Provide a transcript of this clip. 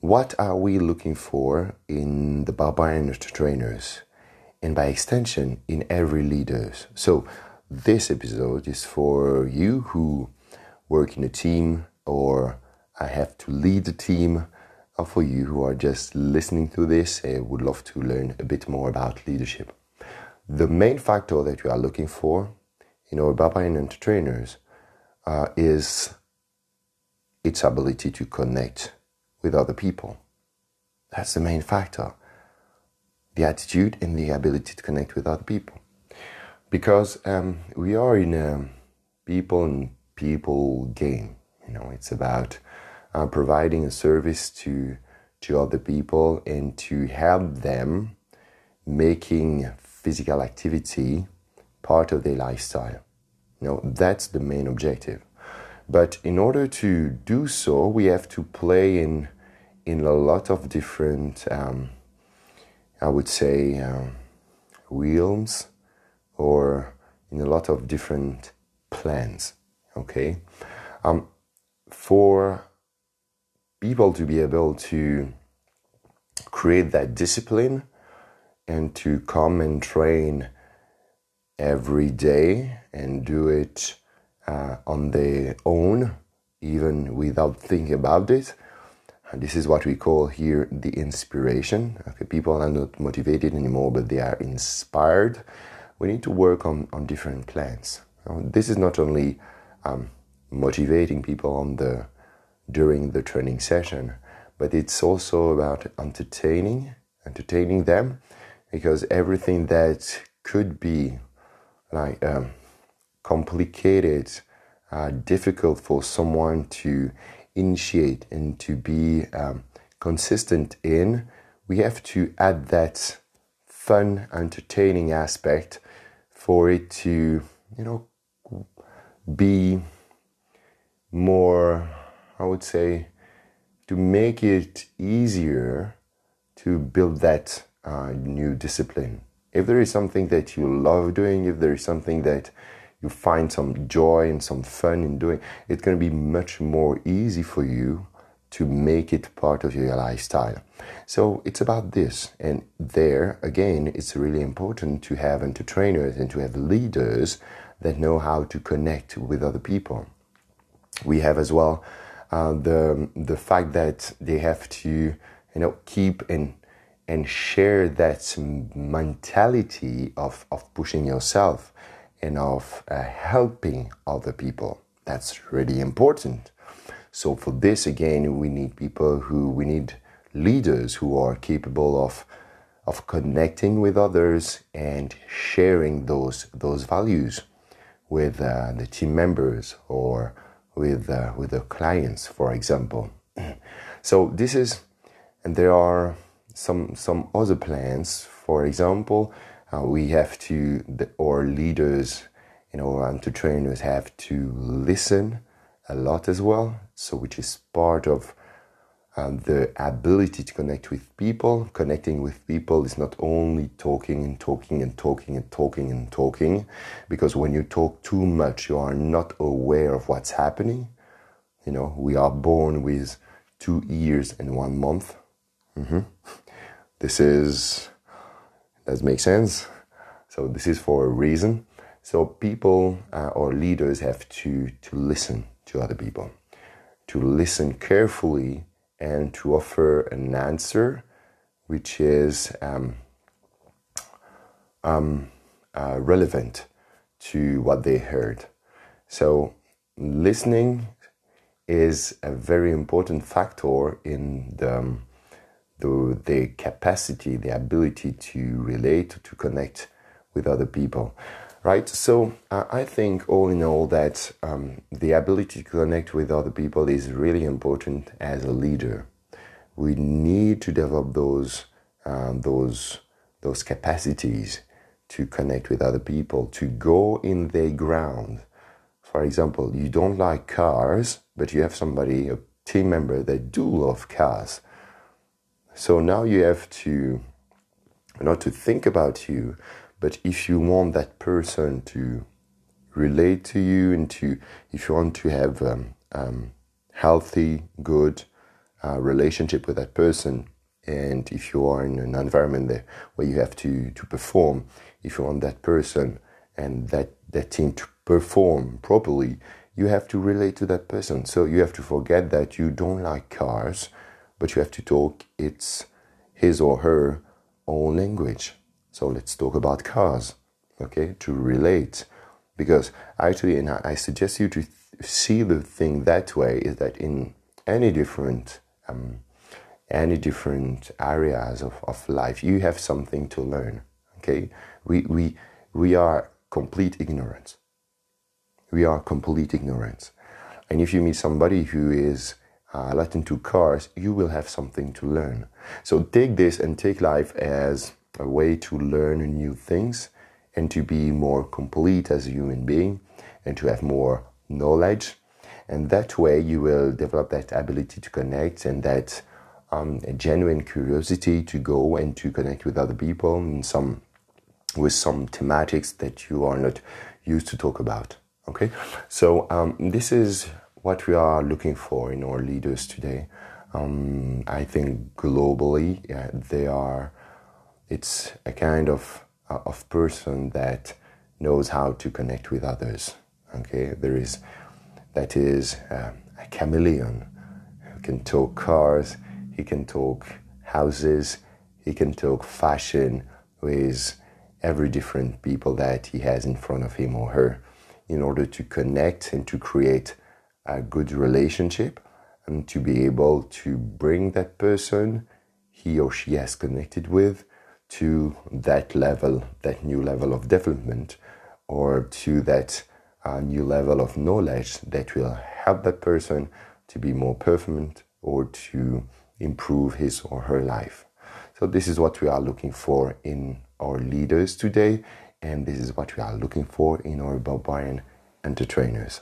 what are we looking for in the barbarian trainers? And by extension, in every leaders. So this episode is for you who work in a team or I have to lead a team. Or for you who are just listening to this, I would love to learn a bit more about leadership. The main factor that we are looking for in our barbarian trainers uh, is its ability to connect with other people. That's the main factor. The attitude and the ability to connect with other people. Because um, we are in a people and people game. You know, it's about uh, providing a service to to other people and to help them making physical activity part of their lifestyle. You know, that's the main objective. But in order to do so, we have to play in in a lot of different, um, I would say, um, realms or in a lot of different plans. Okay, um, for people to be able to create that discipline and to come and train every day and do it uh, on their own, even without thinking about it. And this is what we call here the inspiration. Okay, people are not motivated anymore, but they are inspired. We need to work on, on different plans. This is not only um, motivating people on the during the training session, but it's also about entertaining, entertaining them, because everything that could be like um, complicated, uh, difficult for someone to initiate and to be um, consistent in, we have to add that fun, entertaining aspect for it to, you know, be more, I would say, to make it easier to build that uh, new discipline. If there is something that you love doing, if there is something that you find some joy and some fun in doing, it's going to be much more easy for you to make it part of your lifestyle. So it's about this. And there, again, it's really important to have and to trainers and to have leaders that know how to connect with other people. We have as well uh, the the fact that they have to you know keep and and share that mentality of, of pushing yourself and of uh, helping other people. That's really important. So for this again, we need people who we need leaders who are capable of of connecting with others and sharing those those values with uh, the team members or with uh, with the clients, for example. so this is, and there are some some other plans. For example, uh, we have to, the, our leaders, you know, and to trainers have to listen a lot as well. So, which is part of um, the ability to connect with people. Connecting with people is not only talking and talking and talking and talking and talking, because when you talk too much, you are not aware of what's happening. You know, we are born with two years and one month. Mm-hmm. This is does make sense? So this is for a reason. So people uh, or leaders have to to listen to other people, to listen carefully, and to offer an answer, which is um, um, uh, relevant to what they heard. So listening is a very important factor in the um, the, the capacity, the ability to relate, to connect with other people, right? So uh, I think all in all that um, the ability to connect with other people is really important as a leader. We need to develop those um, those those capacities to connect with other people, to go in their ground. For example, you don't like cars, but you have somebody, a team member that do love cars so now you have to not to think about you, but if you want that person to relate to you and to if you want to have um, um, healthy, good uh, relationship with that person, and if you are in an environment there where you have to, to perform, if you want that person and that, that team to perform properly, you have to relate to that person. So you have to forget that you don't like cars, but you have to talk its his or her own language. So let's talk about cars, okay, to relate. Because actually, and I suggest you to th- see the thing that way is that in any different um, any different areas of, of life, you have something to learn. Okay, we we we are complete ignorance. We are complete ignorance, and if you meet somebody who is uh, lot into cars, you will have something to learn. So take this and take life as a way to learn new things and to be more complete as a human being and to have more knowledge. And that way you will develop that ability to connect and that um, genuine curiosity to go and to connect with other people in some with some thematics that you are not used to talk about. Okay, so um, this is what we are looking for in our leaders today. Um, I think globally, yeah, they are. It's a kind of uh, of person that knows how to connect with others. Okay, there is that is uh, a chameleon who can talk cars, he can talk houses, he can talk fashion with every different people that he has in front of him or her in order to connect and to create a good relationship and to be able to bring that person he or she has connected with to that level, that new level of development, or to that uh, new level of knowledge that will help that person to be more performant or to improve his or her life. So, this is what we are looking for in our leaders today, and this is what we are looking for in our barbarian enter trainers.